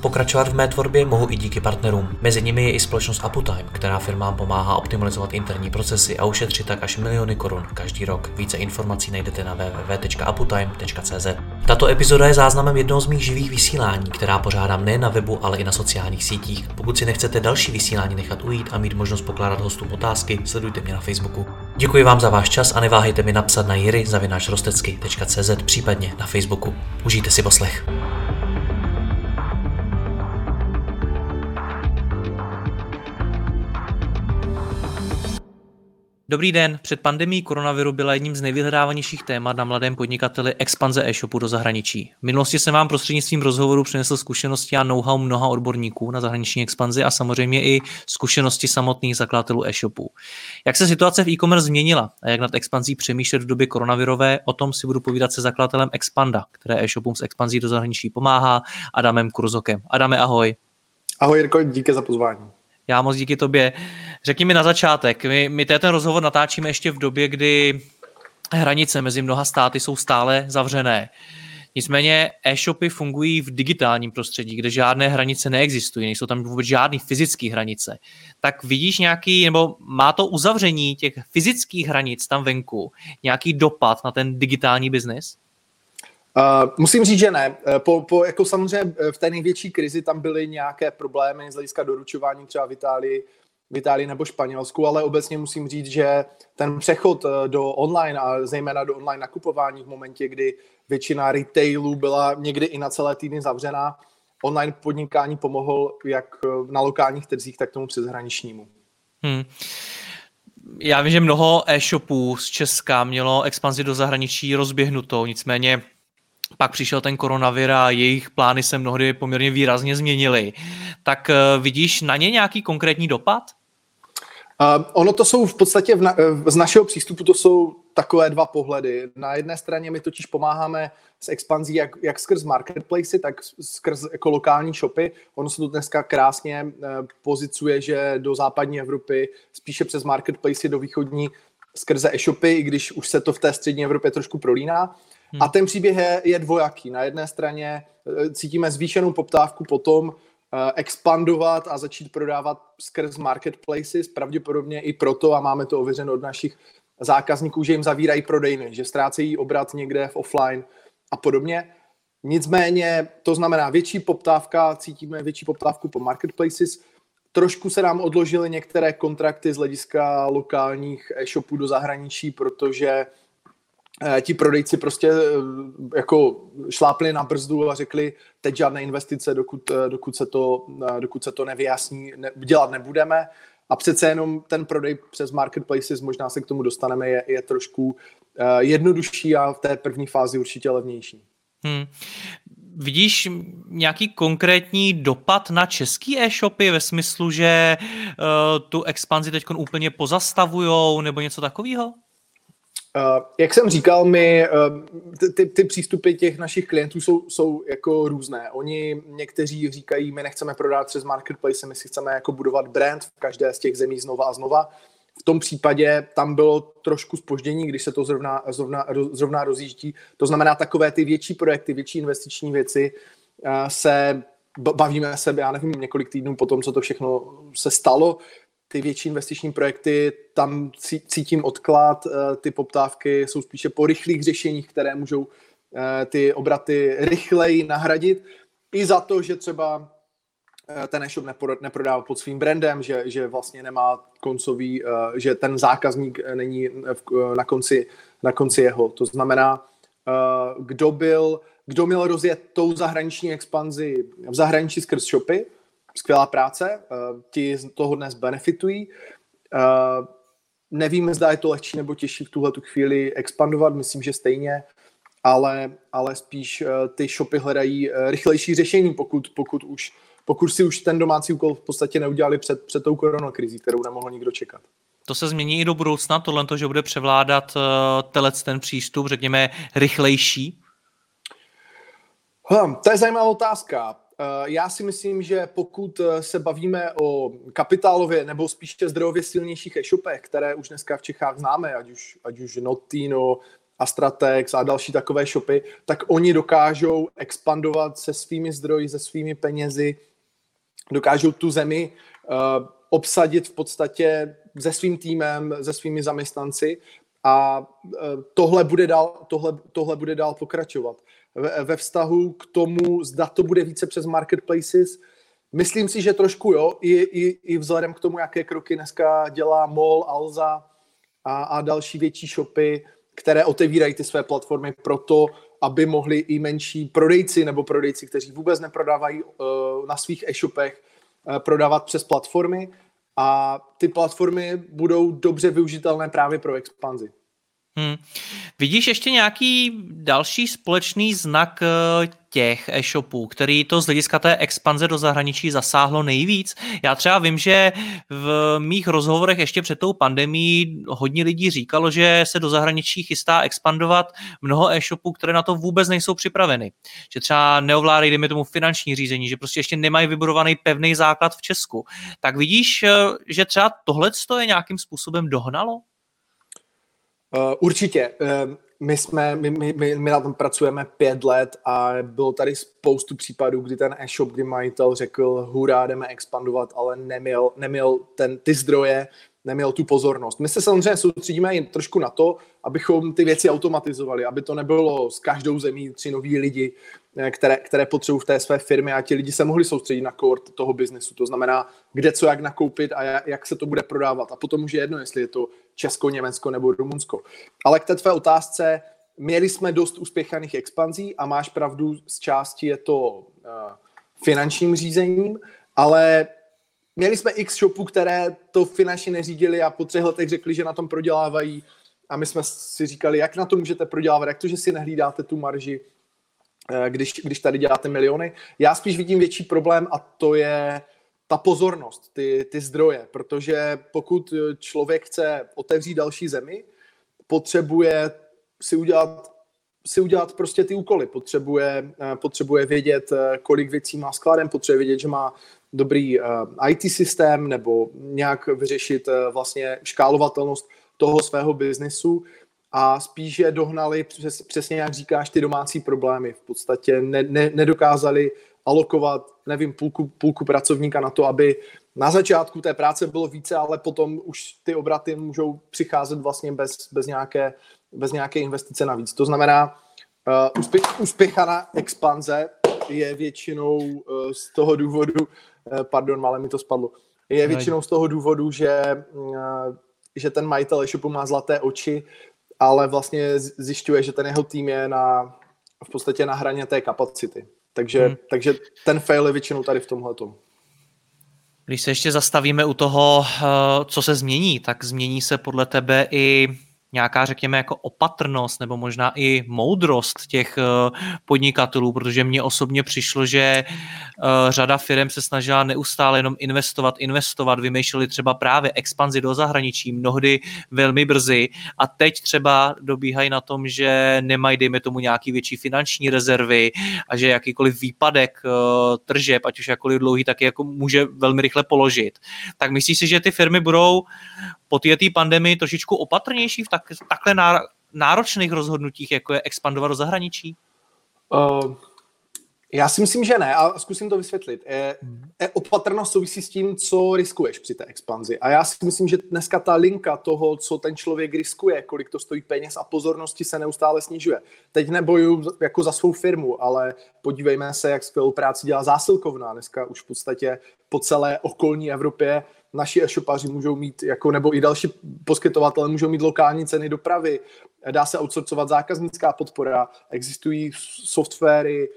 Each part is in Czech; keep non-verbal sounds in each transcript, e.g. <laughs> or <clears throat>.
Pokračovat v mé tvorbě mohu i díky partnerům. Mezi nimi je i společnost Aputime, která firmám pomáhá optimalizovat interní procesy a ušetřit tak až miliony korun každý rok. Více informací najdete na www.aputime.cz. Tato epizoda je záznamem jednoho z mých živých vysílání, která pořádám nejen na webu, ale i na sociálních sítích. Pokud si nechcete další vysílání nechat ujít a mít možnost pokládat hostům otázky, sledujte mě na Facebooku. Děkuji vám za váš čas a neváhejte mi napsat na jiry.cz případně na Facebooku. Užijte si poslech. Dobrý den. Před pandemí koronaviru byla jedním z nejvyhledávanějších témat na mladém podnikateli expanze e-shopu do zahraničí. V minulosti jsem vám prostřednictvím rozhovoru přinesl zkušenosti a know-how mnoha odborníků na zahraniční expanzi a samozřejmě i zkušenosti samotných zakladatelů e-shopů. Jak se situace v e-commerce změnila a jak nad expanzí přemýšlet v době koronavirové, o tom si budu povídat se zakladatelem Expanda, které e-shopům s expanzí do zahraničí pomáhá, Adamem Kurzokem. Adame, ahoj. Ahoj Jirko, díky za pozvání. Já moc díky tobě. Řekni mi na začátek, my, my ten rozhovor natáčíme ještě v době, kdy hranice mezi mnoha státy jsou stále zavřené. Nicméně e-shopy fungují v digitálním prostředí, kde žádné hranice neexistují, nejsou tam vůbec žádné fyzické hranice. Tak vidíš nějaký, nebo má to uzavření těch fyzických hranic tam venku nějaký dopad na ten digitální biznis? Uh, musím říct, že ne. Eh, po, po, jako samozřejmě eh, v té největší krizi tam byly nějaké problémy z hlediska doručování třeba v Itálii, v Itálii nebo Španělsku, ale obecně musím říct, že ten přechod do online a zejména do online nakupování v momentě, kdy většina retailů byla někdy i na celé týdny zavřená, online podnikání pomohl jak na lokálních trzích, tak tomu přeshraničnímu. Hmm. Já vím, že mnoho e-shopů z Česka mělo expanzi do zahraničí rozběhnutou, nicméně pak přišel ten koronavir a jejich plány se mnohdy poměrně výrazně změnily. Tak eh, vidíš na ně nějaký konkrétní dopad? Uh, ono to jsou v podstatě v na, z našeho přístupu to jsou takové dva pohledy. Na jedné straně my totiž pomáháme s expanzí jak, jak skrz marketplace, tak skrz jako lokální shopy. Ono se to dneska krásně pozicuje, že do západní Evropy spíše přes marketplace do východní skrze e-shopy, i když už se to v té střední Evropě trošku prolíná. Hmm. A ten příběh je, je dvojaký. Na jedné straně eh, cítíme zvýšenou poptávku potom uh, expandovat a začít prodávat skrz marketplaces, pravděpodobně i proto, a máme to ověřeno od našich zákazníků, že jim zavírají prodejny, že ztrácejí obrat někde v offline a podobně. Nicméně to znamená větší poptávka, cítíme větší poptávku po marketplaces, Trošku se nám odložily některé kontrakty z hlediska lokálních e-shopů do zahraničí, protože Eh, ti prodejci prostě eh, jako šlápli na brzdu a řekli, teď žádné investice, dokud, eh, dokud, se, to, dokud se to nevyjasní, ne, dělat nebudeme. A přece jenom ten prodej přes marketplaces, možná se k tomu dostaneme, je, je trošku jednodušší a v té první fázi určitě levnější. Hmm. Vidíš nějaký konkrétní dopad na český e-shopy ve smyslu, že uh, tu expanzi teď úplně pozastavujou nebo něco takového? Uh, jak jsem říkal, my, uh, ty, ty přístupy těch našich klientů jsou, jsou jako různé. Oni někteří říkají, my nechceme prodávat přes marketplace, my si chceme jako budovat brand v každé z těch zemí znova a znova. V tom případě tam bylo trošku spoždění, když se to zrovna, zrovna, zrovna rozjíždí. To znamená, takové ty větší projekty, větší investiční věci uh, se bavíme se, já nevím, několik týdnů po tom, co to všechno se stalo, ty větší investiční projekty, tam cítím odklad, eh, ty poptávky jsou spíše po rychlých řešeních, které můžou eh, ty obraty rychleji nahradit. I za to, že třeba eh, ten e-shop neprodává pod svým brandem, že, že vlastně nemá koncový, že ten zákazník není na konci, na konci jeho. To znamená, kdo byl, kdo měl rozjet tou zahraniční expanzi v zahraničí skrz shopy, skvělá práce, ti z toho dnes benefitují. Nevím, zda je to lehčí nebo těžší v tuhle tu chvíli expandovat, myslím, že stejně, ale, ale spíš ty shopy hledají rychlejší řešení, pokud, pokud, už, pokud si už ten domácí úkol v podstatě neudělali před, před tou koronakrizí, kterou nemohl nikdo čekat. To se změní i do budoucna, tohle, že bude převládat uh, telec ten přístup, řekněme, rychlejší? Hm, to je zajímavá otázka. Eh, já si myslím, že pokud eh, se bavíme o kapitálově nebo spíše zdrojově silnějších e-shopech, které už dneska v Čechách známe, ať už, ať už Notino, Astratex a další takové shopy, tak oni dokážou expandovat se svými zdroji, se svými penězi, dokážou tu zemi uh, obsadit v podstatě se svým týmem, se svými zaměstnanci a uh, tohle bude dál, tohle, tohle bude dál pokračovat. Ve, ve vztahu k tomu, zda to bude více přes marketplaces, myslím si, že trošku jo, i, i, i vzhledem k tomu, jaké kroky dneska dělá MOL, Alza a, a další větší shopy, které otevírají ty své platformy proto, aby mohli i menší prodejci nebo prodejci, kteří vůbec neprodávají uh, na svých e-shopech, uh, prodávat přes platformy a ty platformy budou dobře využitelné právě pro expanzi. Hmm. Vidíš ještě nějaký další společný znak eh, těch e-shopů, který to z hlediska té expanze do zahraničí zasáhlo nejvíc? Já třeba vím, že v mých rozhovorech ještě před tou pandemí hodně lidí říkalo, že se do zahraničí chystá expandovat mnoho e-shopů, které na to vůbec nejsou připraveny. Že třeba neovládají, dejme tomu, finanční řízení, že prostě ještě nemají vybudovaný pevný základ v Česku. Tak vidíš, eh, že třeba tohle je nějakým způsobem dohnalo? Uh, určitě. Uh, my, jsme, my, my, my, my na tom pracujeme pět let a bylo tady spoustu případů, kdy ten e-shop, kdy majitel řekl, hurá, jdeme expandovat, ale neměl, neměl ten, ty zdroje, neměl tu pozornost. My se samozřejmě soustředíme jen trošku na to, abychom ty věci automatizovali, aby to nebylo s každou zemí tři noví lidi, eh, které, které potřebují v té své firmě a ti lidi se mohli soustředit na core toho biznesu. To znamená, kde co jak nakoupit a jak se to bude prodávat. A potom už je jedno, jestli je to Česko, Německo nebo Rumunsko. Ale k té tvé otázce, měli jsme dost uspěchaných expanzí a máš pravdu, z části je to uh, finančním řízením, ale měli jsme x shopů, které to finančně neřídili a po třech letech řekli, že na tom prodělávají a my jsme si říkali, jak na to můžete prodělávat, jak to, že si nehlídáte tu marži, eh, když, když tady děláte miliony. Já spíš vidím větší problém a to je ta pozornost, ty, ty zdroje, protože pokud člověk chce otevřít další zemi, potřebuje si udělat, si udělat prostě ty úkoly, potřebuje, eh, potřebuje vědět, eh, kolik věcí má skladem, potřebuje vědět, že má dobrý eh, IT systém nebo nějak vyřešit vlastně škálovatelnost toho svého biznesu a spíše dohnali, přes, přesně jak říkáš, ty domácí problémy. V podstatě ne, ne, nedokázali alokovat, nevím, půlku, půlku pracovníka na to, aby na začátku té práce bylo více, ale potom už ty obraty můžou přicházet vlastně bez, bez, nějaké, bez nějaké investice navíc. To znamená, uh, úspěch, úspěchaná expanze je většinou uh, z toho důvodu, uh, pardon, ale mi to spadlo, je většinou z toho důvodu, že, uh, že ten majitel e-shopu má zlaté oči, ale vlastně zjišťuje, že ten jeho tým je na, v podstatě na hraně té kapacity. Takže, hmm. takže ten fail je většinou tady v tomhle. Když se ještě zastavíme u toho, eh, co se změní, tak změní se podle tebe i nějaká, řekněme, jako opatrnost nebo možná i moudrost těch eh, podnikatelů, protože mně osobně přišlo, že eh, řada firm se snažila neustále jenom investovat, investovat, vymýšleli třeba právě expanzi do zahraničí, mnohdy velmi brzy a teď třeba dobíhají na tom, že nemají, dejme tomu, nějaký větší finanční rezervy a že jakýkoliv výpadek eh, tržeb, ať už jakkoliv dlouhý, tak je jako může velmi rychle položit. Tak myslíš si, že ty firmy budou po té pandemii trošičku opatrnější v tak, takhle náročných rozhodnutích, jako je expandovat do zahraničí? Uh, já si myslím, že ne a zkusím to vysvětlit. E, e, opatrnost souvisí s tím, co riskuješ při té expanzi. A já si myslím, že dneska ta linka toho, co ten člověk riskuje, kolik to stojí peněz a pozornosti se neustále snižuje. Teď neboju jako za svou firmu, ale podívejme se, jak skvělou práci dělá zásilkovna. Dneska už v podstatě po celé okolní Evropě naši e-shopaři můžou mít, jako, nebo i další poskytovatele můžou mít lokální ceny dopravy, dá se outsourcovat zákaznická podpora, existují softwary,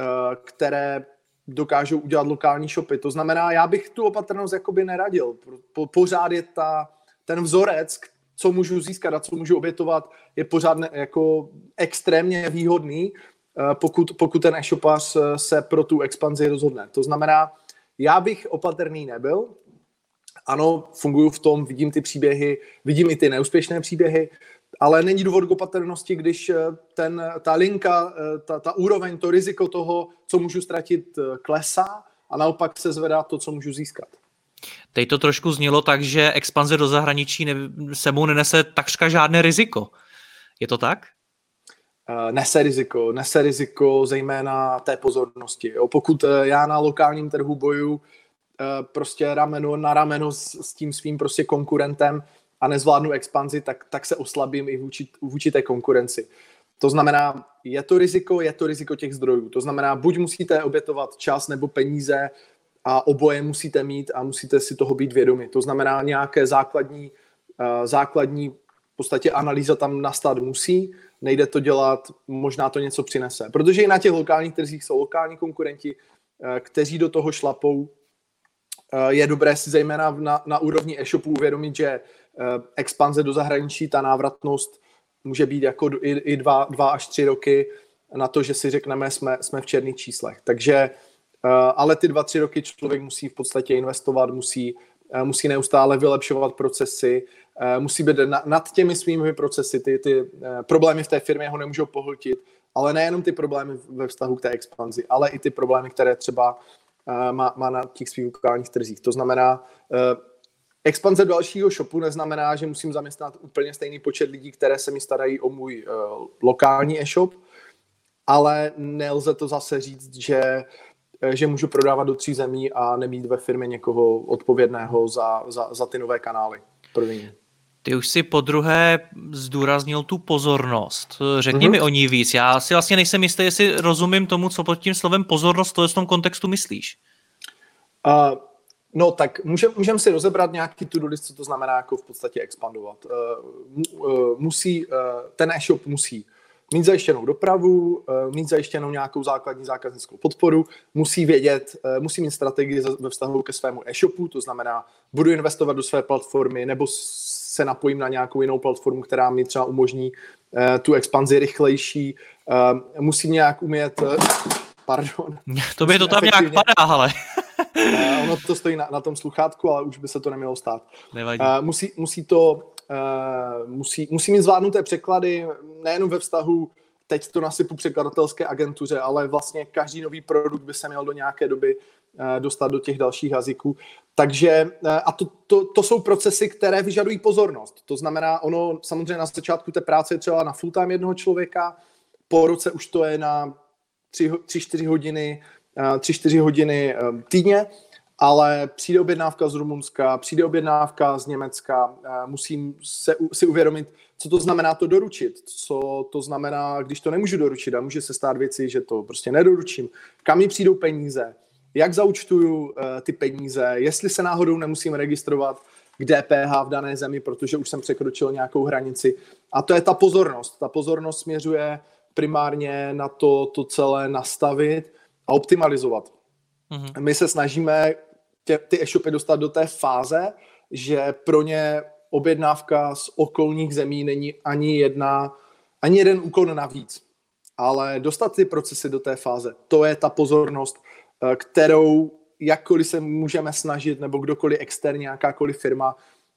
eh, které dokážou udělat lokální shopy. To znamená, já bych tu opatrnost jakoby neradil. Po, pořád je ta, ten vzorec, co můžu získat a co můžu obětovat, je pořád ne, jako extrémně výhodný, eh, pokud, pokud ten e-shopař eh, se pro tu expanzi rozhodne. To znamená, já bych opatrný nebyl, ano, funguju v tom, vidím ty příběhy, vidím i ty neúspěšné příběhy, ale není důvod k opatrnosti, když eh, ten, ta linka, eh, ta, ta úroveň, to riziko toho, co můžu ztratit, eh, klesá a naopak se zvedá to, co můžu získat. Teď to trošku znělo tak, že expanze do zahraničí ne, sebou nenese takřka žádné riziko. Je to tak? Nese riziko, nese riziko zejména té pozornosti. Jo. Pokud já na lokálním trhu boju prostě rameno na rameno s, s tím svým prostě konkurentem, a nezvládnu expanzi, tak, tak se oslabím i vůči, vůči té konkurenci. To znamená, je to riziko, je to riziko těch zdrojů. To znamená, buď musíte obětovat čas nebo peníze a oboje musíte mít a musíte si toho být vědomi. To znamená, nějaké základní, uh, základní v podstatě analýza tam nastat musí, nejde to dělat, možná to něco přinese. Protože i na těch lokálních trzích jsou lokální konkurenti, uh, kteří do toho šlapou. Uh, je dobré si zejména na, na úrovni e-shopu uvědomit, že Eh, expanze do zahraničí, ta návratnost může být jako i, i dva, dva až tři roky na to, že si řekneme, jsme, jsme v černých číslech. Takže, eh, ale ty dva, tři roky člověk musí v podstatě investovat, musí, eh, musí neustále vylepšovat procesy, musí být nad těmi svými procesy, ty, ty problémy v té firmě ho nemůžou pohltit, ale nejenom ty problémy ve vztahu k té expanzi, ale i ty problémy, které třeba má, má na těch svých lokálních trzích. To znamená, Expanze dalšího shopu neznamená, že musím zaměstnat úplně stejný počet lidí, které se mi starají o můj uh, lokální e-shop, ale nelze to zase říct, že, eh, že můžu prodávat do tří zemí a nemít ve firmě někoho odpovědného za, za, za ty nové kanály. První. Ty už si po druhé zdůraznil tu pozornost. Řekni mm-hmm. mi o ní víc. Já si vlastně nejsem jistý, jestli rozumím tomu, co pod tím slovem pozornost to v tom kontextu myslíš. Uh, No tak můžeme můžem si rozebrat nějaký to list, co to znamená jako v podstatě expandovat. Uh, musí, uh, ten e-shop musí mít zajištěnou dopravu, uh, mít zajištěnou nějakou základní zákaznickou podporu, musí vědět, uh, musí mít strategii ve vztahu ke svému e-shopu, to znamená, budu investovat do své platformy nebo se napojím na nějakou jinou platformu, která mi třeba umožní uh, tu expanzi rychlejší, uh, musím nějak umět, uh, pardon. To by to tam nějak padá, ale ono to stojí na, na tom sluchátku, ale už by se to nemělo stát. Nevadí. Musí, musí to, musí, musí mít zvládnuté překlady, nejenom ve vztahu teď to nasypu překladatelské agentuře, ale vlastně každý nový produkt by se měl do nějaké doby dostat do těch dalších jazyků. Takže, uh, a to, to, to jsou procesy, které vyžadují pozornost. To znamená, ono samozřejmě na začátku té práce je třeba na full time jednoho člověka, po roce už to je na 3-4 hodiny 3-4 hodiny ehm, týdně, ale přijde objednávka z Rumunska, přijde objednávka z Německa, musím se, si uvědomit, co to znamená to doručit, co to znamená, když to nemůžu doručit a může se stát věci, že to prostě nedoručím, kam mi přijdou peníze, jak zaučtuju eh, ty peníze, jestli se náhodou nemusím registrovat k DPH v dané zemi, protože už jsem překročil nějakou hranici. A to je ta pozornost. Ta pozornost směřuje primárně na to, to celé nastavit, a optimalizovat. Mm-hmm. My se snažíme tě, ty e-shopy dostat do té fáze, že pro ně objednávka z okolních zemí není ani jedna, ani jeden úkon navíc. Ale dostat ty procesy do té fáze, to je ta pozornost, kterou jakkoliv se můžeme snažit, nebo kdokoliv externě, jakákoliv firma,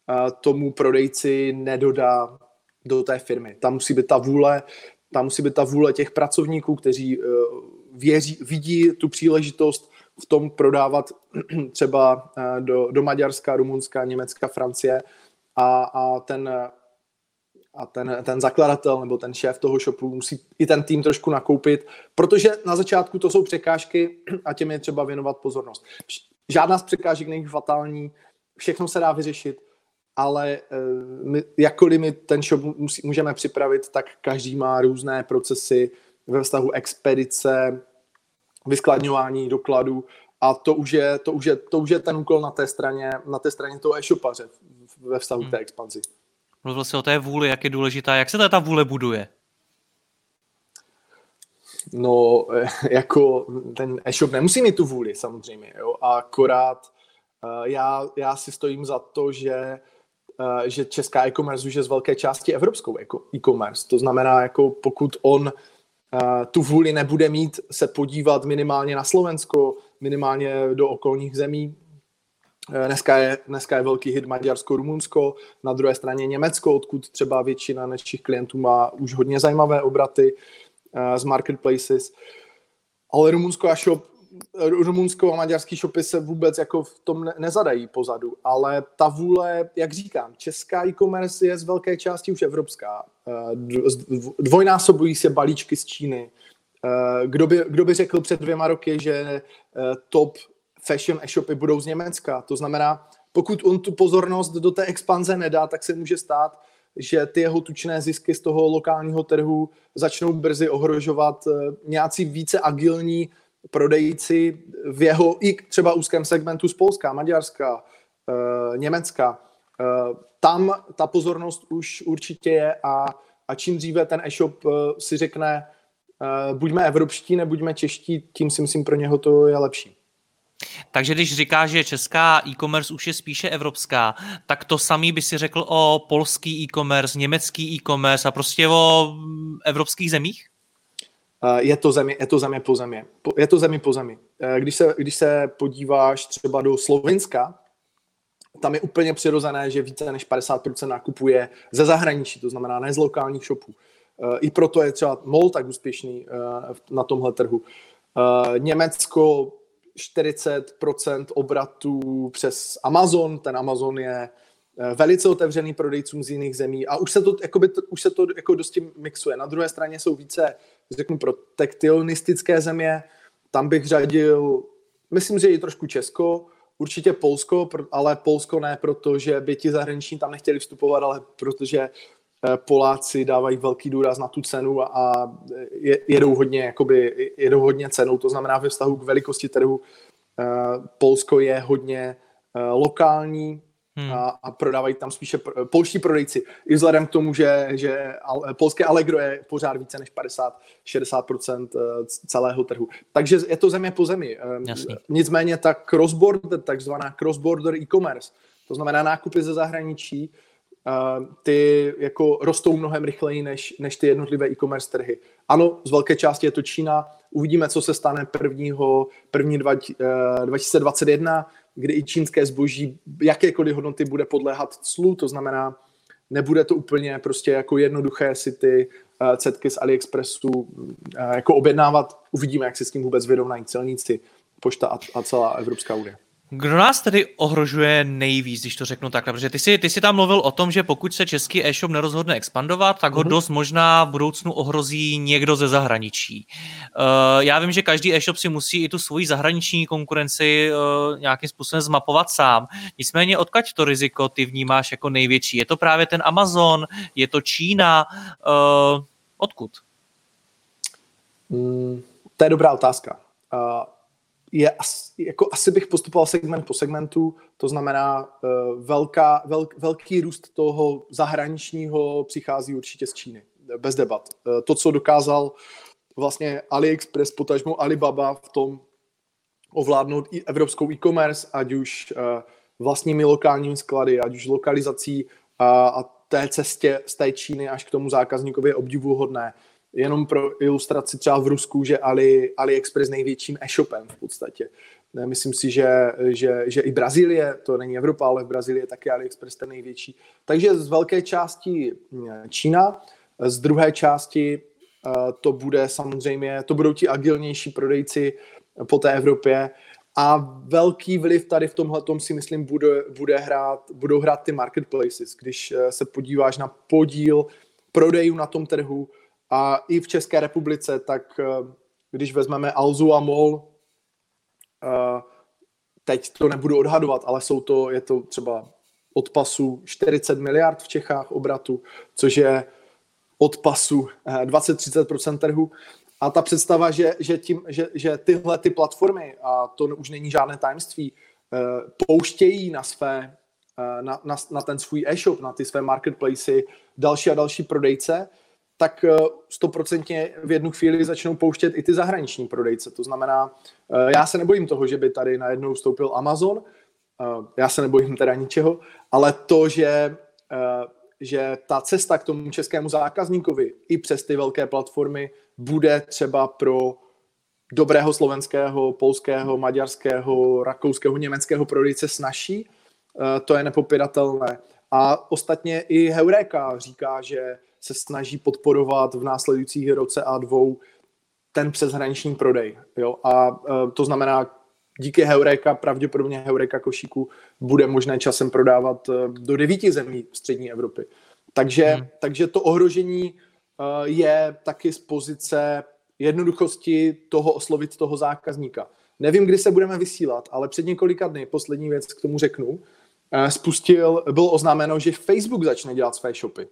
eh, tomu prodejci nedodá do té firmy. Tam musí být ta vůle, tam musí být ta vůle těch pracovníků, kteří eh, věří, vidí tu příležitost v tom prodávat <clears throat> třeba eh, do, do Maďarska, Rumunska, Německa, Francie a, a ten a ten, ten zakladatel nebo ten šéf toho shopu musí i ten tým trošku nakoupit, protože na začátku to jsou překážky a těm je třeba věnovat pozornost. Žádná z překážek není fatální, všechno se dá vyřešit, ale eh, my, jakkoliv my ten shop musí, můžeme připravit, tak každý má různé procesy, ve vztahu expedice, vyskladňování dokladů a to už je, to už je, to už je ten úkol na té straně, na té straně toho e-shopaře ve vztahu hmm. k té expanzi. Mluvil jsi o té vůli, jak je důležitá. Jak se ta vůle buduje? No, <laughs> jako ten e-shop nemusí mít tu vůli samozřejmě, jo, a akorát uh, já, já si stojím za to, že uh, že česká e-commerce už je z velké části evropskou e-commerce. To znamená, jako pokud on tu vůli nebude mít se podívat minimálně na Slovensko, minimálně do okolních zemí, Dneska je, dneska je velký hit Maďarsko, Rumunsko, na druhé straně Německo, odkud třeba většina našich klientů má už hodně zajímavé obraty z marketplaces. Ale Rumunsko a shop rumunsko a maďarský shopy se vůbec jako v tom ne- nezadají pozadu, ale ta vůle, jak říkám, česká e-commerce je z velké části už evropská. Eh, dvojnásobují se balíčky z Číny. Eh, kdo by, kdo by řekl před dvěma roky, že eh, top fashion e-shopy budou z Německa? To znamená, pokud on tu pozornost do té expanze nedá, tak se může stát, že ty jeho tučné zisky z toho lokálního trhu začnou brzy ohrožovat nějací více agilní prodejci v jeho i třeba úzkém segmentu z Polska, Maďarska, e, Německa. E, tam ta pozornost už určitě je a, a čím dříve ten e-shop si řekne buďme evropští, nebuďme čeští, tím si myslím pro něho to je lepší. Takže když říká, že česká e-commerce už je spíše evropská, tak to samý by si řekl o polský e-commerce, německý e-commerce a prostě o evropských zemích? je to země, je to země po země. Je to země po zemi. Eh, když se, když se podíváš třeba do Slovenska, tam je úplně přirozené, že více než 50% nakupuje ze zahraničí, to znamená ne z lokálních shopů. Eh, I proto je třeba MOL tak úspěšný eh, na tomhle trhu. Německo 40% obratů přes Amazon, ten Amazon je velice otevřený prodejcům z jiných zemí a už se to, jakoby, už se to jako dosti mixuje. Na druhé straně jsou více řeknu, protektionistické země, tam bych řadil, myslím, že i trošku Česko, určitě Polsko, ale Polsko ne proto, že by ti zahraniční tam nechtěli vstupovat, ale protože eh, Poláci dávají velký důraz na tu cenu a jedou hodně, jakoby, jedou hodně cenou, to znamená ve vztahu k velikosti trhu eh, Polsko je hodně eh, lokální, hmm. a, a prodávají tam spíše polští prodejci. I vzhledem k tomu, že, že polské Allegro je pořád více než 50-60% eh, celého trhu. Takže je to země po zemi. Jasný. Nicméně ta cross-border, takzvaná cross-border e-commerce, to znamená nákupy ze zahraničí, ty jako rostou mnohem rychleji než, než ty jednotlivé e-commerce trhy. Ano, z velké části je to Čína. Uvidíme, co se stane prvního, první dva, uh, 2021 kdy i čínské zboží jakékoliv hodnoty bude podléhat clu, to znamená, nebude to úplně prostě jako jednoduché si ty uh, cetky z AliExpressu uh, jako objednávat. Uvidíme, jak se s tím vůbec vyrovnají celníci, pošta a, a celá Evropská unie. Kdo nás tedy ohrožuje nejvíc, když to řeknu takhle? Protože ty jsi, ty jsi tam mluvil o tom, že pokud se český e-shop nerozhodne expandovat, tak ho mm-hmm. dost možná v budoucnu ohrozí někdo ze zahraničí. Uh, já vím, že každý e-shop si musí i tu svoji zahraniční konkurenci uh, nějakým způsobem zmapovat sám. Nicméně odkaď to riziko ty vnímáš jako největší? Je to právě ten Amazon? Je to Čína? Uh, odkud? Mm, to je dobrá otázka. Uh, je jako asi bych postupoval segment po segmentu, to znamená uh, velká, velk, velký růst toho zahraničního přichází určitě z Číny, bez debat. Uh, to, co dokázal vlastně AliExpress, potažmo Alibaba v tom ovládnout i evropskou e-commerce, ať už uh, vlastními lokálními sklady, ať už lokalizací a, a té cestě z té Číny až k tomu zákazníkovi je obdivuhodné jenom pro ilustraci třeba v Rusku, že Ali, AliExpress největším e-shopem v podstatě. Myslím si, že, že, že i Brazílie, to není Evropa, ale v Brazílii je taky AliExpress ten největší. Takže z velké části hm, Čína, z druhé části eh, to bude samozřejmě, to budou ti agilnější prodejci po té Evropě a velký vliv tady v tomhle si myslím bude, bude hrát, budou hrát ty marketplaces. Když eh, se podíváš na podíl prodejů na tom trhu, a i v České republice, tak eh, když vezmeme Alzu a MOL, eh, teď to nebudu odhadovat, ale jsou to, je to třeba od pasu 40 miliard v Čechách obratu, což je od pasu 20-30% eh, trhu. A ta představa, že, že, tím, že, že tyhle ty platformy, a to už není žádné tajemství, pouštějí na své na, na, na ten svůj e-shop, na ty své marketplace další a další prodejce, tak eh, stoprocentně v jednu chvíli začnou pouštět i ty zahraniční prodejce. To znamená, eh, já se nebojím toho, že by tady najednou vstoupil Amazon, eh, já se nebojím teda ničeho, ale to, že, že ta cesta k tomu českému zákazníkovi i přes ty velké platformy bude třeba pro dobrého slovenského, polského, maďarského, rakouského, německého prodejce snaží, to je nepopiratelné. A ostatně i Heureka říká, že se snaží podporovat v následujících roce a dvou ten přeshraniční prodej. Jo? A to znamená, díky Heureka, pravděpodobně Heureka košíku, bude možné časem prodávat do devíti zemí střední Evropy. Takže, hmm. takže to ohrožení je taky z pozice jednoduchosti toho oslovit toho zákazníka. Nevím, kdy se budeme vysílat, ale před několika dny, poslední věc k tomu řeknu, spustil, bylo oznámeno, že Facebook začne dělat své shopy.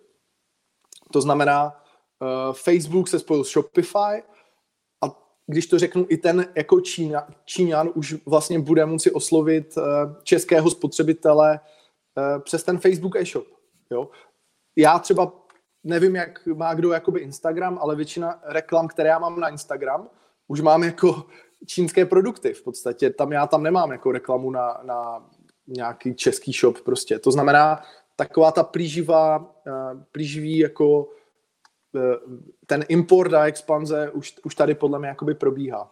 To znamená, eh, Facebook se spojil s Shopify a když to řeknu, i ten jako Čína, Číňan už vlastně bude moci oslovit eh, českého spotřebitele přes ten Facebook e-shop. Jo? Já třeba nevím, jak má kdo jakoby Instagram, ale většina reklam, které já mám na Instagram, už mám jako čínské produkty v podstatě. Tam já tam nemám jako reklamu na, na nějaký český shop prostě. To znamená, taková ta plíživá, eh, plíživý jako eh, ten import a expanze už, už tady podle mě jakoby probíhá.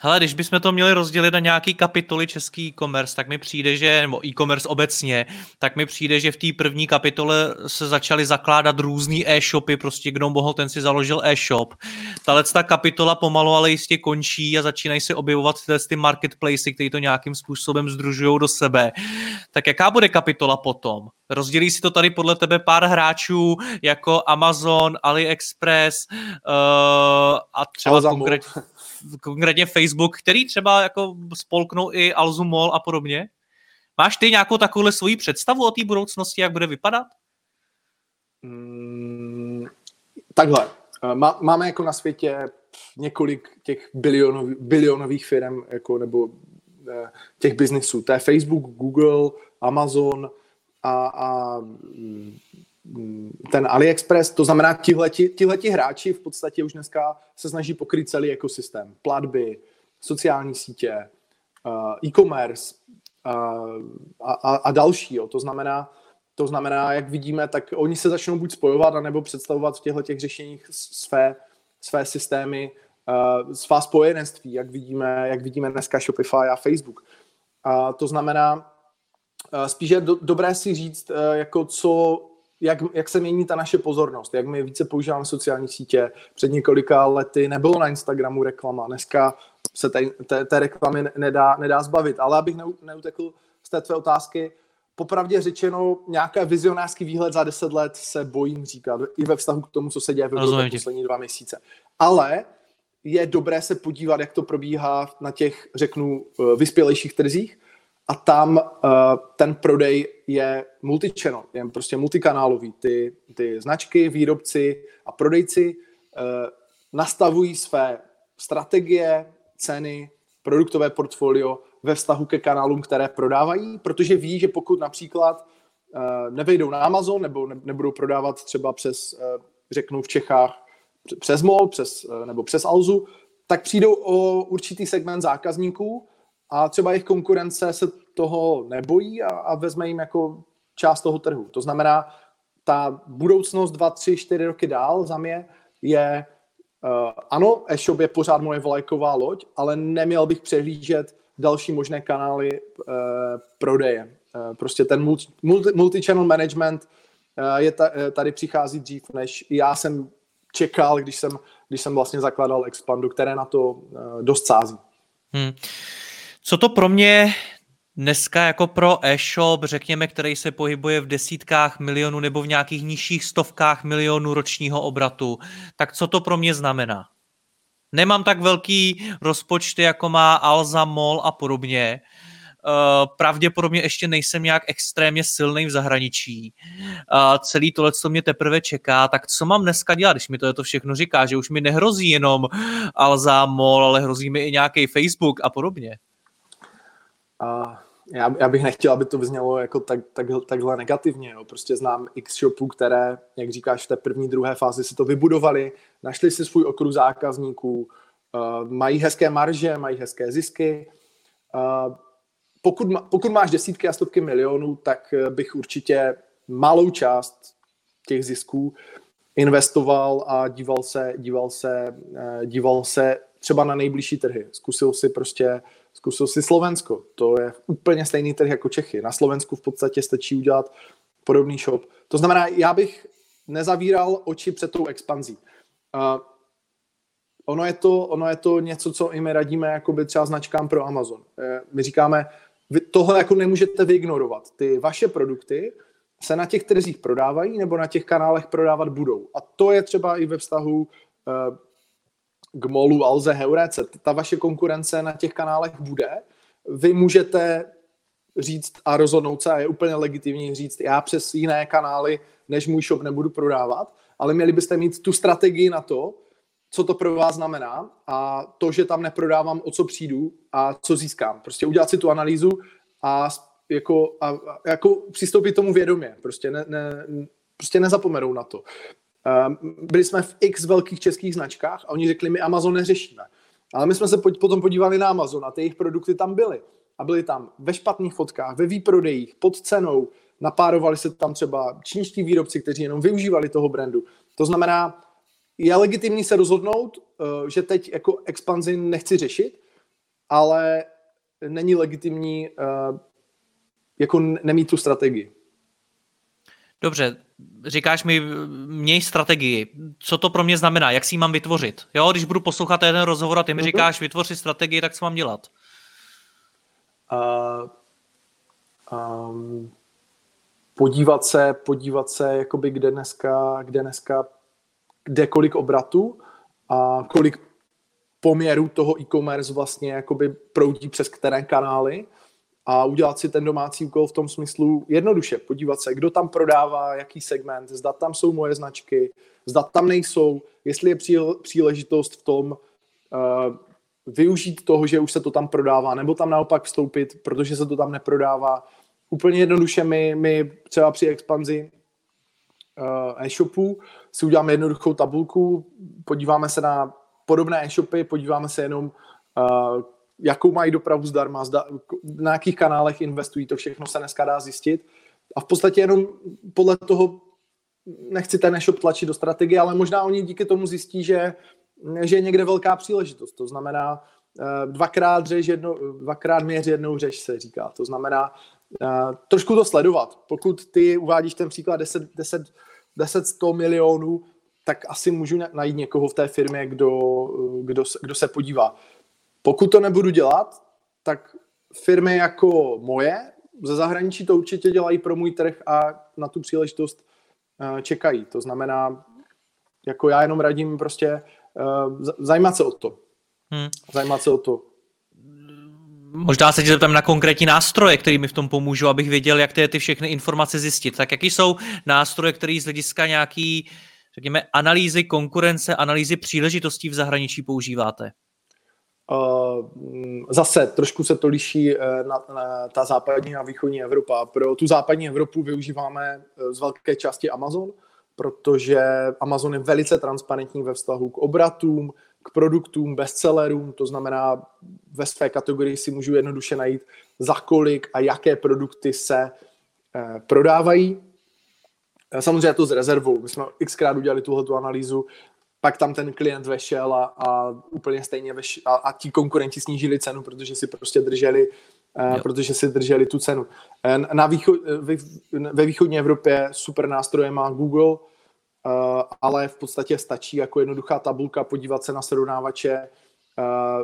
Hele, když bychom to měli rozdělit na nějaký kapitoly český e-commerce, tak mi přijde, že, nebo e-commerce obecně, tak mi přijde, že v té první kapitole se začaly zakládat různý e-shopy, prostě kdo mohl, ten si založil e-shop. Tahle ta kapitola pomalu ale jistě končí a začínají se objevovat tyhle ty marketplacy, které to nějakým způsobem združují do sebe. Tak jaká bude kapitola potom? Rozdělí si to tady podle tebe pár hráčů jako Amazon, AliExpress uh, a třeba konkrétně konkrétně Facebook, který třeba jako spolknou i Alzu Mall a podobně? Máš ty nějakou takovou svoji představu o té budoucnosti, jak bude vypadat? Mm, takhle. Eh, má, máme jako na světě několik těch bilionov, bilionových firm, jako, nebo eh, těch biznisů. To je Facebook, Google, Amazon a, a mm, ten AliExpress, to znamená, tihleti, tihleti hráči v podstatě už dneska se snaží pokryt celý ekosystém. Platby, sociální sítě, uh, e-commerce uh, a, a, a další. Jo. To znamená, to znamená, jak vidíme, tak oni se začnou buď spojovat, anebo představovat v těchto těch řešeních své, své systémy, uh, svá spojenství, jak vidíme, jak vidíme dneska Shopify a Facebook. Uh, to znamená, uh, spíš je do, dobré si říct, uh, jako co jak, jak se mění ta naše pozornost, jak my více používáme sociální sítě. Před několika lety nebylo na Instagramu reklama, dneska se té, té, té reklamy nedá, nedá zbavit. Ale abych neutekl z té tvé otázky, popravdě řečeno, nějaký vizionářský výhled za deset let se bojím říkat, i ve vztahu k tomu, co se děje v poslední dva měsíce. Ale je dobré se podívat, jak to probíhá na těch, řeknu, eh, vyspělejších trzích a tam uh, ten prodej je multichannel, je prostě multikanálový. Ty, ty značky, výrobci a prodejci uh, nastavují své strategie, ceny, produktové portfolio ve vztahu ke kanálům, které prodávají, protože ví, že pokud například uh, nevejdou na Amazon nebo ne, nebudou prodávat třeba přes, uh, řeknu v Čechách, přes MOL přes, uh, nebo přes Alzu, tak přijdou o určitý segment zákazníků, a třeba jejich konkurence se toho nebojí a, a vezme jim jako část toho trhu. To znamená, ta budoucnost 2, 3, 4 roky dál za mě je, uh, ano, e-shop je pořád moje vlajková loď, ale neměl bych přehlížet další možné kanály uh, prodeje. Uh, prostě ten multi, multi, multi-channel management uh, je ta, tady přichází dřív, než já jsem čekal, když jsem, když jsem vlastně zakládal Expandu, které na to uh, dost sází. Hmm. Co to pro mě dneska jako pro e-shop, řekněme, který se pohybuje v desítkách milionů nebo v nějakých nižších stovkách milionů ročního obratu, tak co to pro mě znamená? Nemám tak velký rozpočty, jako má Alza, Mol a podobně. Uh, pravděpodobně ještě nejsem nějak extrémně silný v zahraničí. Uh, celý tohle, co mě teprve čeká, tak co mám dneska dělat, když mi to, to všechno říká, že už mi nehrozí jenom Alza, Mol, ale hrozí mi i nějaký Facebook a podobně. A já, já bych nechtěl, aby to vyznělo jako tak, tak, takhle negativně. Jo. Prostě znám x shopů, které, jak říkáš, v té první, druhé fázi si to vybudovali, našli si svůj okruh zákazníků, uh, mají hezké marže, mají hezké zisky. Uh, pokud, pokud máš desítky a stovky milionů, tak bych určitě malou část těch zisků investoval a díval se, díval se, díval se třeba na nejbližší trhy. Zkusil si prostě, zkusil si Slovensko. To je úplně stejný trh jako Čechy. Na Slovensku v podstatě stačí udělat podobný shop. To znamená, já bych nezavíral oči před tou expanzí. Uh, ono, je to, ono je to něco, co i my radíme jakoby třeba značkám pro Amazon. Uh, my říkáme, vy tohle jako nemůžete vyignorovat. Ty vaše produkty se na těch trzích prodávají nebo na těch kanálech prodávat budou. A to je třeba i ve vztahu uh, k Molu, Alze, Heurece. Ta vaše konkurence na těch kanálech bude. Vy můžete říct a rozhodnout se, a je úplně legitimní říct, já přes jiné kanály než můj shop nebudu prodávat, ale měli byste mít tu strategii na to, co to pro vás znamená a to, že tam neprodávám, o co přijdu a co získám. Prostě udělat si tu analýzu a jako, a, a, jako přistoupit tomu vědomě. Prostě, ne, ne, prostě nezapomenou na to. Um, byli jsme v x velkých českých značkách a oni řekli, my Amazon neřešíme. Ale my jsme se potom podívali na Amazon a ty jejich produkty tam byly. A byly tam ve špatných fotkách, ve výprodejích, pod cenou, napárovali se tam třeba čínští výrobci, kteří jenom využívali toho brandu. To znamená, je legitimní se rozhodnout, eh, že teď jako expanzi nechci řešit, ale není legitimní eh, jako nemít tu strategii. Dobře, říkáš mi, měj strategii. Co to pro mě znamená? Jak si ji mám vytvořit? Jo, když budu poslouchat jeden rozhovor a ty mi mm-hmm. říkáš, vytvořit strategii, tak co mám dělat? Uh, um, podívat se, podívat se, jakoby kde dneska, kde dneska, kde kolik obratu a kolik poměru toho e-commerce vlastně jakoby proudí přes které kanály a udělat si ten domácí úkol v tom smyslu jednoduše, podívat se, kdo tam prodává, jaký segment, zda tam jsou moje značky, zda tam nejsou, jestli je příležitost v tom uh, využít toho, že už se to tam prodává, nebo tam naopak vstoupit, protože se to tam neprodává, úplně jednoduše my, my třeba při expanzi uh, e-shopů si uděláme jednoduchou tabulku, podíváme se na podobné e-shopy, podíváme se jenom, uh, jakou mají dopravu zdarma, zda, na jakých kanálech investují, to všechno se dneska dá zjistit. A v podstatě jenom podle toho nechci ten e-shop tlačit do strategie, ale možná oni díky tomu zjistí, že, že je někde velká příležitost. To znamená, uh, dvakrát, řež jedno, dvakrát měř jednou řeš se říká. To znamená, Uh, trošku to sledovat. Pokud ty uvádíš ten příklad 10, 10, 10 100 milionů, tak asi můžu najít někoho v té firmě, kdo, kdo, kdo se podívá. Pokud to nebudu dělat, tak firmy jako moje ze zahraničí to určitě dělají pro můj trh a na tu příležitost uh, čekají. To znamená, jako já jenom radím prostě uh, zajímat se o to. Hmm. Zajímat se o to. Možná se tě zeptám na konkrétní nástroje, které mi v tom pomůžou, abych věděl, jak ty, ty všechny informace zjistit. Tak jaký jsou nástroje, které z hlediska nějaký, řekněme, analýzy konkurence, analýzy příležitostí v zahraničí používáte? Uh, zase trošku se to liší eh, na, na ta západní a východní Evropa. Pro tu západní Evropu využíváme eh, z velké části Amazon, protože Amazon je velice transparentní ve vztahu k obratům, k produktům, bestsellerům, to znamená ve své kategorii si můžu jednoduše najít za kolik a jaké produkty se eh, prodávají. Samozřejmě to s rezervou. My jsme xkrát udělali tuhle analýzu, pak tam ten klient vešel a, a úplně stejně veš, a, a ti konkurenti snížili cenu, protože si prostě drželi eh, protože si drželi tu cenu. Eh, na východ, ve, ve východní Evropě super nástroje má Google, Eh, ale v podstatě stačí jako jednoduchá tabulka podívat se na srovnávače, eh,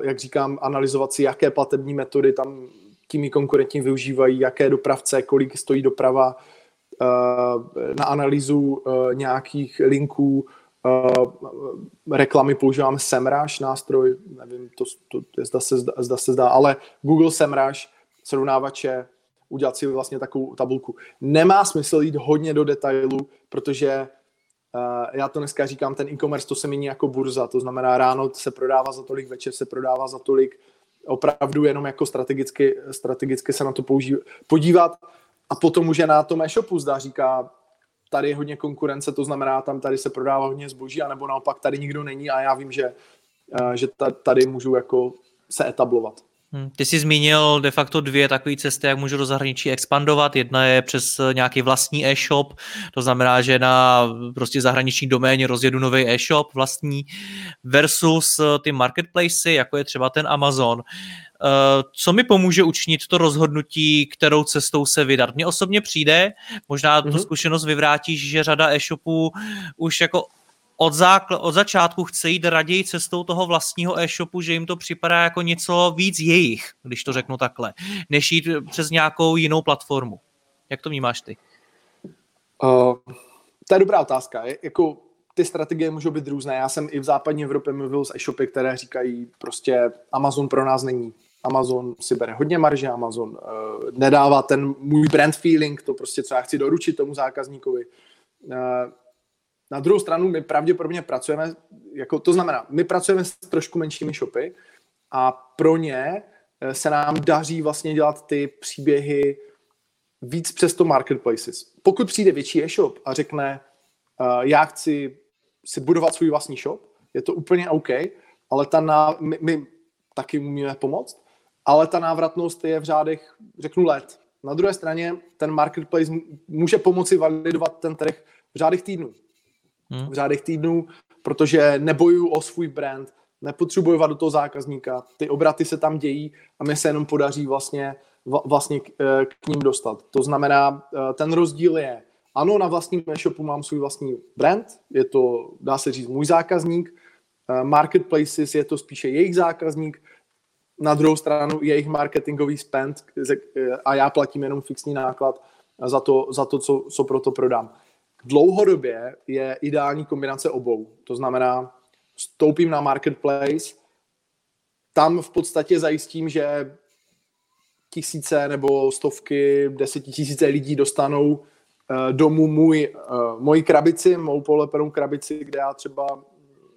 jak říkám, analyzovat si, jaké platební metody tam tím konkurentní využívají, jaké dopravce, kolik stojí doprava, eh, na analýzu nějakých linků, reklamy používáme Semrush nástroj, nevím, to, to zda, se, zda se zdá, ale Google Semrush, srovnávače, udělat si vlastně takovou tabulku. Nemá smysl jít hodně do detailu, protože Uh, já to dneska říkám, ten e-commerce to se mění jako burza, to znamená ráno se prodává za tolik, večer se prodává za tolik, opravdu jenom jako strategicky, strategicky se na to použí, podívat a potom už je na tom e-shopu zdá, říká, tady je hodně konkurence, to znamená, tam tady se prodává hodně zboží, anebo naopak tady nikdo není a já vím, že, uh, že tady můžu jako se etablovat. Hm, ty jsi zmínil de facto dvě takové cesty, jak můžu do zahraničí expandovat. Jedna je přes nějaký vlastní e-shop, to znamená, že na prostě zahraniční doméně rozjedu nový e-shop vlastní versus ty marketplacy, jako je třeba ten Amazon. Eh, co mi pomůže učinit to rozhodnutí, kterou cestou se vydat? Mně osobně přijde, možná mm-hmm. tu mhm. zkušenost vyvrátíš, že řada e-shopů už jako od, zákl- od začátku chce jít raději cestou toho vlastního e-shopu, že jim to připadá jako něco víc jejich, když to řeknu takhle, než jít přes nějakou jinou platformu. Jak to vnímáš ty? Uh, to je dobrá otázka. Jako ty strategie můžou být různé. Já jsem i v západní Evropě mluvil s e-shopy, které říkají prostě Amazon pro nás není. Amazon si bere hodně marže, Amazon uh, nedává ten můj brand feeling, to prostě, co já chci doručit tomu zákazníkovi. Uh, na druhou stranu my pravděpodobně pracujeme, jako to znamená, my pracujeme s trošku menšími shopy a pro ně eh, se nám daří vlastně dělat ty příběhy víc přes to marketplaces. Pokud přijde větší e-shop a řekne, uh, já chci si budovat svůj vlastní shop, je to úplně OK, ale ta na, my, my taky umíme pomoct, ale ta návratnost je v řádech, řeknu, let. Na druhé straně ten marketplace může pomoci validovat ten trh v řádech týdnů hmm. v řádech týdnů, protože nebojuju o svůj brand, nepotřebuji do toho zákazníka, ty obraty se tam dějí a mi se jenom podaří vlastně, vlastně k, eh, k ním dostat. To znamená, eh, ten rozdíl je, ano, na vlastním e-shopu mám svůj vlastní brand, je to, dá se říct, můj zákazník, eh, marketplaces je to spíše jejich zákazník, na druhou stranu jejich marketingový spend a já platím jenom fixní náklad za to, za to co, co pro to prodám dlouhodobě je ideální kombinace obou. To znamená, vstoupím na marketplace, tam v podstatě zajistím, že tisíce nebo stovky, desetitisíce lidí dostanou uh, domů můj, uh, moji krabici, mou polepenou krabici, kde já třeba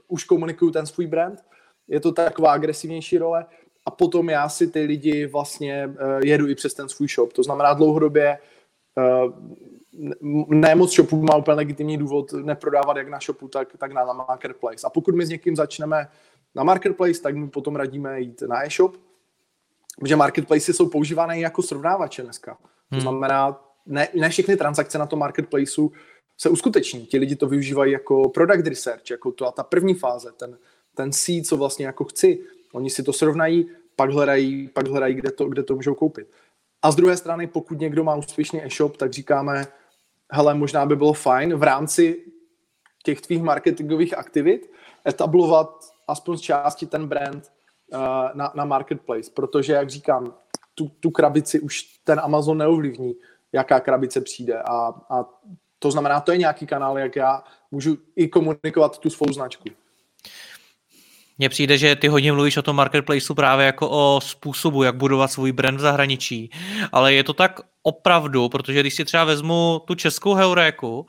už komunikuju ten svůj brand. Je to taková agresivnější role. A potom já si ty lidi vlastně uh, jedu i přes ten svůj shop. To znamená dlouhodobě uh, ne moc shopů má úplně legitimní důvod neprodávat jak na shopu, tak, tak na, na marketplace. A pokud my s někým začneme na marketplace, tak mu potom radíme jít na e-shop, protože marketplace jsou používané jako srovnávače dneska. To hmm. znamená, ne, ne všechny transakce na tom marketplaceu se uskuteční. Ti lidi to využívají jako product research, jako to a ta první fáze, ten, ten seed, co vlastně jako chci. Oni si to srovnají, pak hledají, pak hledají kde, to, kde to můžou koupit. A z druhé strany, pokud někdo má úspěšný e-shop, tak říkáme, hele, možná by bylo fajn v rámci těch tvých marketingových aktivit etablovat aspoň z části ten brand uh, na, na marketplace, protože, jak říkám, tu, tu krabici už ten Amazon neovlivní, jaká krabice přijde a, a to znamená, to je nějaký kanál, jak já můžu i komunikovat tu svou značku. Mně přijde, že ty hodně mluvíš o tom marketplaceu právě jako o způsobu, jak budovat svůj brand v zahraničí, ale je to tak opravdu, protože když si třeba vezmu tu českou heuréku,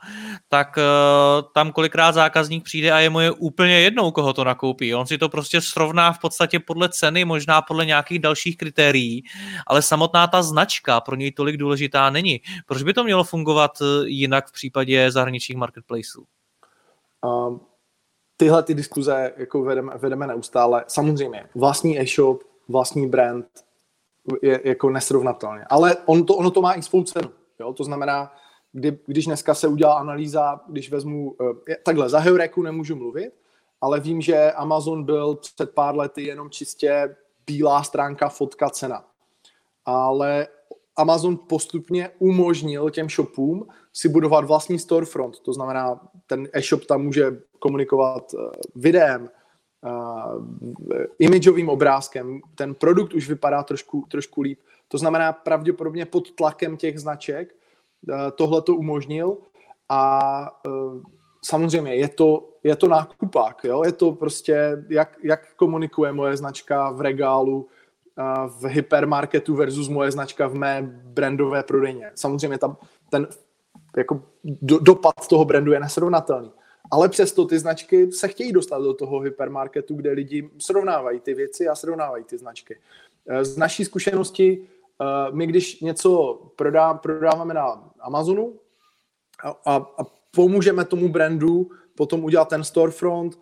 tak uh, tam kolikrát zákazník přijde a je mu je úplně jednou, koho to nakoupí. On si to prostě srovná v podstatě podle ceny, možná podle nějakých dalších kritérií, ale samotná ta značka pro něj tolik důležitá není. Proč by to mělo fungovat eh, jinak v případě zahraničních marketplaceů? Um tyhle ty diskuze jako vedeme, vedeme neustále. Samozřejmě, vlastní e-shop, vlastní brand je jako nesrovnatelně. Ale on to, ono to má i svou cenu. Jo? To znamená, kdy, když dneska se udělá analýza, když vezmu, eh, takhle, za Heureku nemůžu mluvit, ale vím, že Amazon byl před pár lety jenom čistě bílá stránka, fotka, cena. Ale Amazon postupně umožnil těm shopům si budovat vlastní storefront. To znamená, ten e-shop tam může komunikovat uh, videem, uh, imidžovým obrázkem. Ten produkt už vypadá trošku, trošku líp. To znamená, pravděpodobně pod tlakem těch značek uh, tohle to umožnil a samozřejmě je to, je to nákupák. Jo? Je to prostě, jak, jak komunikuje moje značka v regálu, v hypermarketu versus moje značka v mé brandové prodejně. Samozřejmě tam ten jako do, dopad toho brandu je nesrovnatelný. Ale přesto ty značky se chtějí dostat do toho hypermarketu, kde lidi srovnávají ty věci a srovnávají ty značky. Eh, z naší zkušenosti, eh, my když něco prodá, prodáváme na Amazonu a, a, a pomůžeme tomu brandu potom udělat ten storefront,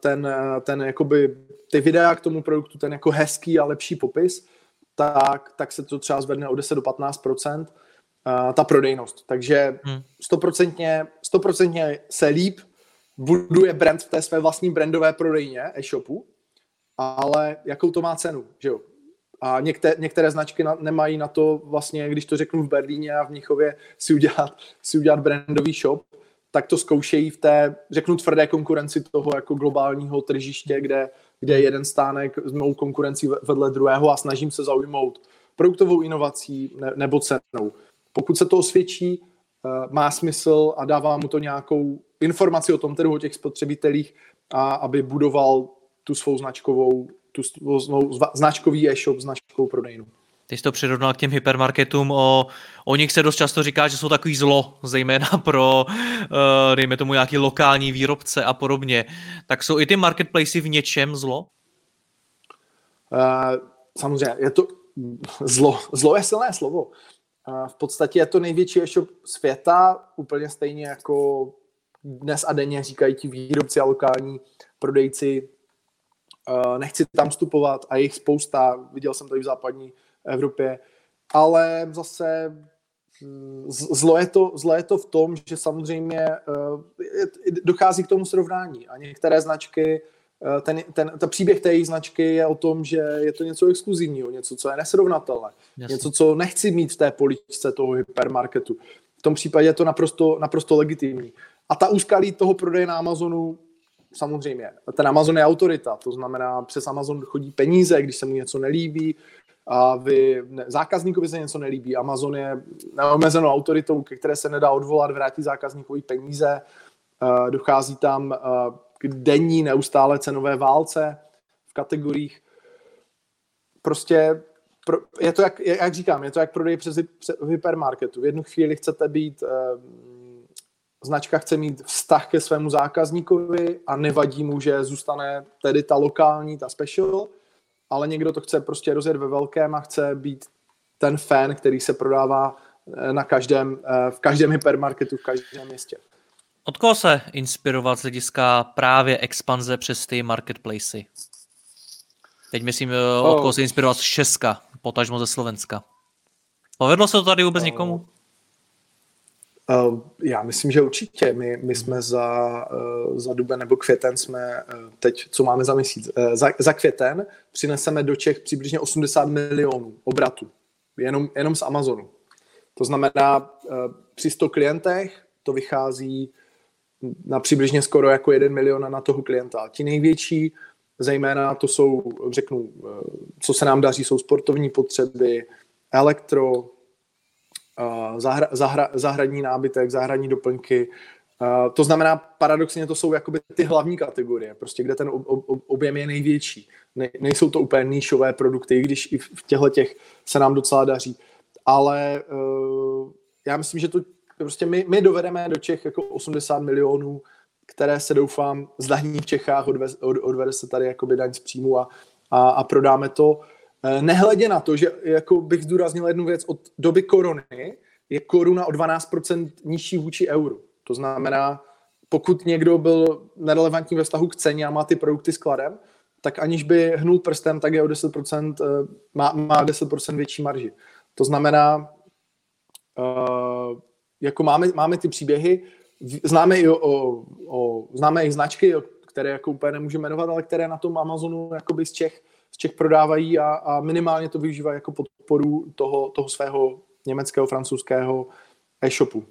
ten, ten jakoby, ty videa k tomu produktu, ten jako hezký a lepší popis, tak, tak se to třeba zvedne o 10 do 15 ta prodejnost. Takže hmm. stoprocentně, stoprocentně se líp buduje brand v té své vlastní brandové prodejně e-shopu, ale jakou to má cenu, že jo? A některé, některé značky na, nemají na to vlastně, když to řeknu v Berlíně a v Mnichově, si udělat, si udělat brandový shop, tak to zkoušejí v té, řeknu, tvrdé konkurenci toho jako globálního tržiště, kde, kde je jeden stánek s mou konkurencí vedle druhého a snažím se zaujmout produktovou inovací ne, nebo cenou. Pokud se to osvědčí, eh, má smysl a dává mu to nějakou informaci o tom trhu, o těch spotřebitelích, a aby budoval tu svou značkovou, tu svou značkový e-shop, značkovou prodejnu. Ty jsi to přirovnal k těm hypermarketům, o, o nich se dost často říká, že jsou takový zlo, zejména <laughs> pro, uh, dejme tomu, nějaký lokální výrobce a podobně. Tak jsou i ty marketplacy v něčem zlo? Uh, samozřejmě, je to zlo. Zlo je silné slovo. V podstatě je to největší e-shop světa, úplně stejně jako dnes a denně říkají ti výrobci a lokální prodejci, uh, nechci tam vstupovat a jich spousta, viděl jsem to i v západní Evropě, ale zase hm, zlo je to, zlo je to v tom, že samozřejmě uh, dochází k tomu srovnání a některé značky ten, ten, ten příběh té značky je o tom, že je to něco exkluzivního, něco, co je nesrovnatelné, Jasně. něco, co nechci mít v té poličce toho hypermarketu. V tom případě je to naprosto, naprosto legitimní. A ta úskalí toho prodeje na Amazonu, samozřejmě, ten Amazon je autorita, to znamená, přes Amazon chodí peníze, když se mu něco nelíbí, a vy, ne, zákazníkovi se něco nelíbí, Amazon je neomezenou autoritou, ke které se nedá odvolat, vrátí zákazníkovi peníze, uh, dochází tam uh, k denní neustále cenové válce v kategoriích. Prostě pro, je to, jak, jak říkám, je to jak prodej přes, přes hypermarketu. V jednu chvíli chcete být uh, značka chce mít vztah ke svému zákazníkovi a nevadí mu, že zůstane tedy ta lokální, ta special, ale někdo to chce prostě rozjet ve velkém a chce být ten fan, který se prodává eh, na každém, eh, v každém hypermarketu, v každém městě. Od koho se inspirovat z hlediska právě expanze přes ty marketplacy? Teď myslím, eh, od koho se inspirovat z Česka, potažmo ze Slovenska. Povedlo se to tady vůbec někomu? Uh, já myslím, že určitě. My, my jsme za, uh, za duben nebo květen jsme uh, teď, co máme za měsíc, za, za květen přineseme do Čech přibližně 80 milionů obratů. Jenom, jenom z Amazonu. To znamená, při 100 klientech to vychází na přibližně skoro jako 1 milion na toho klienta. Ti největší, zejména to jsou, řeknu, co se nám daří, jsou sportovní potřeby, elektro, zahra, zahra, zahradní nábytek, zahradní doplňky. Uh, to znamená, paradoxně to jsou jakoby ty hlavní kategorie, prostě kde ten ob, ob, objem je největší. Ne, nejsou to úplně níšové produkty, i když i v těchto těch se nám docela daří. Ale já myslím, že to prostě my, my dovedeme do Čech jako 80 milionů, které se doufám zdaní v Čechách, odveze, od, odvede se tady jakoby daň z příjmu a, a, a prodáme to. Eh, nehledě na to, že jako bych zdůraznil jednu věc, od doby korony je koruna o 12% nižší vůči euru. To znamená, pokud někdo byl nerelevantní ve vztahu k ceně a má ty produkty skladem, tak aniž by hnul prstem, tak je o 10%, eh, má, má 10% větší marži. To znamená, uh, jako máme, máme ty příběhy, známe i, o, o, o, známe i značky, které jako úplně nemůžeme jmenovat, ale které na tom Amazonu jakoby z Čech z Čech prodávají a, a minimálně to využívají jako podporu toho, toho svého německého, francouzského e-shopu.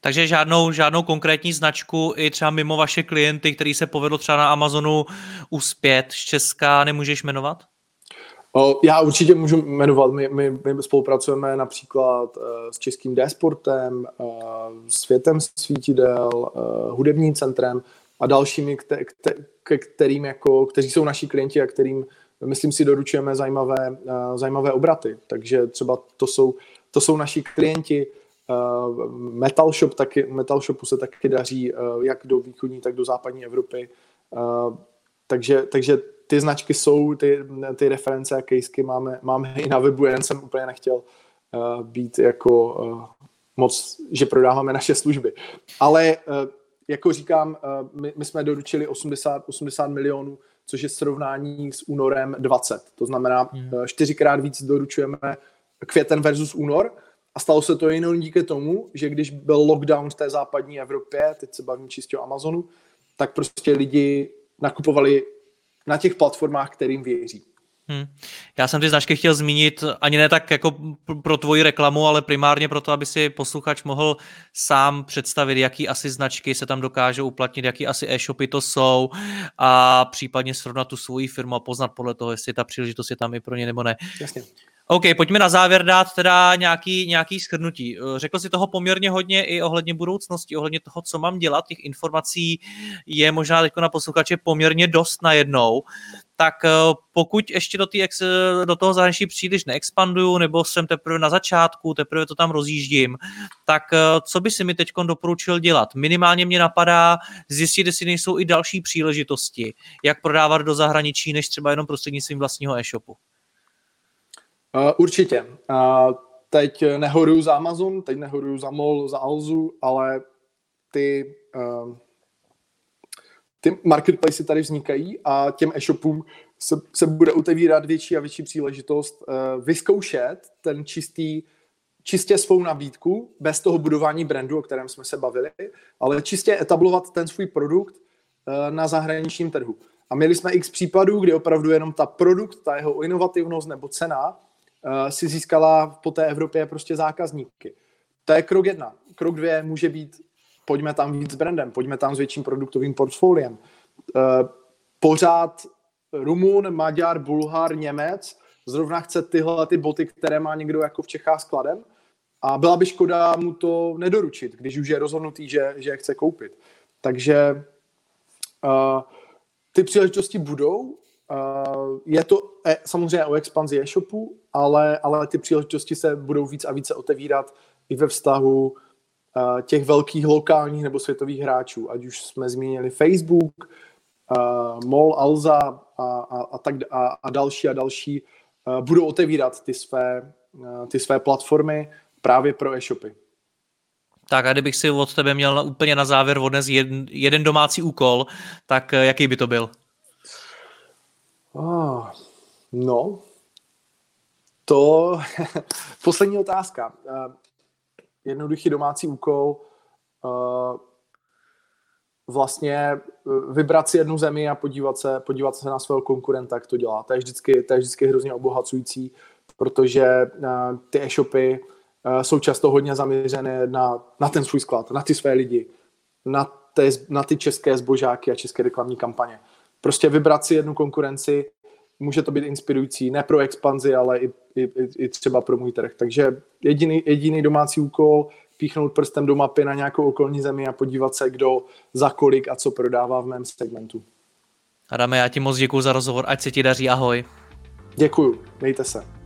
Takže žádnou, žádnou konkrétní značku i třeba mimo vaše klienty, který se povedlo třeba na Amazonu uspět z Česka, nemůžeš jmenovat? Já určitě můžu jmenovat. My, my, my spolupracujeme například uh, s Českým D-sportem, uh, Světem svítidel, uh, Hudebním centrem a dalšími, kte, kte, ke kterým jako, kteří jsou naši klienti a kterým myslím si, doručujeme zajímavé, eh, zajímavé obraty. Takže třeba to jsou, to jsou naši klienti. Eh, Metal Shop taky, Metal Shopu se taky daří eh, jak do východní, tak do západní Evropy. Takže, takže ty značky jsou, ty, ty reference a kejsky máme, máme i na webu, jen jsem úplně nechtěl být jako moc, že prodáváme naše služby. Ale jako říkám, my, my jsme doručili 80, 80 milionů, což je srovnání s únorem 20. To znamená, hmm. čtyřikrát víc doručujeme květen versus únor. A stalo se to jenom díky tomu, že když byl lockdown v té západní Evropě, teď se bavím čistě o Amazonu, tak prostě lidi nakupovali na těch platformách, kterým věří. Hmm. Já jsem ty značky chtěl zmínit ani ne tak jako pro tvoji reklamu, ale primárně proto, aby si posluchač mohl sám představit, jaký asi značky se tam dokážou uplatnit, jaký asi e-shopy to jsou a případně srovnat tu svoji firmu a poznat podle toho, jestli ta příležitost je tam i pro ně nebo ne. Jasně. OK, pojďme na závěr dát teda nějaký, nějaký shrnutí. Řekl si toho poměrně hodně i ohledně budoucnosti, ohledně toho, co mám dělat. Těch informací je možná teď na posluchače poměrně dost najednou. Tak eh, pokud ještě do, tý, do toho zahraničí příliš neexpanduju, nebo jsem teprve na začátku, teprve to tam rozjíždím, tak eh, co by si mi teď doporučil dělat? Minimálně mě napadá zjistit, jestli nejsou i další příležitosti, jak prodávat do zahraničí, než třeba jenom prostřednictvím vlastního e-shopu. Uh, určitě. Uh, teď nehoruju za Amazon, teď nehoruju za MOL, za Alzu, ale ty, uh, ty marketplace tady vznikají a těm e-shopům se, se bude otevírat větší a větší příležitost uh, vyzkoušet ten čistý, čistě svou nabídku, bez toho budování brandu, o kterém jsme se bavili, ale čistě etablovat ten svůj produkt uh, na zahraničním trhu. A měli jsme x případů, kdy opravdu jenom ta produkt, ta jeho inovativnost nebo cena uh, si získala po té Evropě prostě zákazníky. To je krok jedna. Krok dvě může být, pojďme tam víc s brandem, pojďme tam s větším produktovým portfoliem. Uh, pořád Rumun, Maďar, Bulhar, Němec zrovna chce tyhle ty boty, které má někdo jako v Čechách skladem a byla by škoda mu to nedoručit, když už je rozhodnutý, že, že je chce koupit. Takže uh, ty příležitosti budou, Uh, je to e, samozřejmě o expanzi e-shopu, ale, ale ty příležitosti se budou víc a více otevírat i ve vztahu uh, těch velkých lokálních nebo světových hráčů, ať už jsme zmínili Facebook, uh, MOL, Alza a, a, a, tak, a, a další a další, uh, budou otevírat ty své, uh, ty své platformy právě pro e-shopy. Tak a kdybych si od tebe měl na, úplně na závěr odnes jeden, jeden domácí úkol, tak jaký by to byl? Oh, no, to <laughs> poslední otázka. Uh, jednoduchý domácí úkol. Uh, vlastně eh, vybrat si jednu zemi a podívat se, podívat se na svého konkurenta, jak to dělá. To je vždycky, to je vždycky hrozně obohacující, protože ty e-shopy jsou často hodně zaměřené na, na ten svůj sklad, na ty své lidi, na, té, na ty české zbožáky a české reklamní kampaně. Prostě vybrat si jednu konkurenci, může to být inspirující, ne pro expanzi, ale i, i, i třeba pro můj trh. Takže jediný, jediný domácí úkol, píchnout prstem do mapy na nějakou okolní zemi a podívat se, kdo za kolik a co prodává v mém segmentu. Adame, já ti moc děkuji za rozhovor, ať se ti daří, ahoj. Děkuju, mějte se.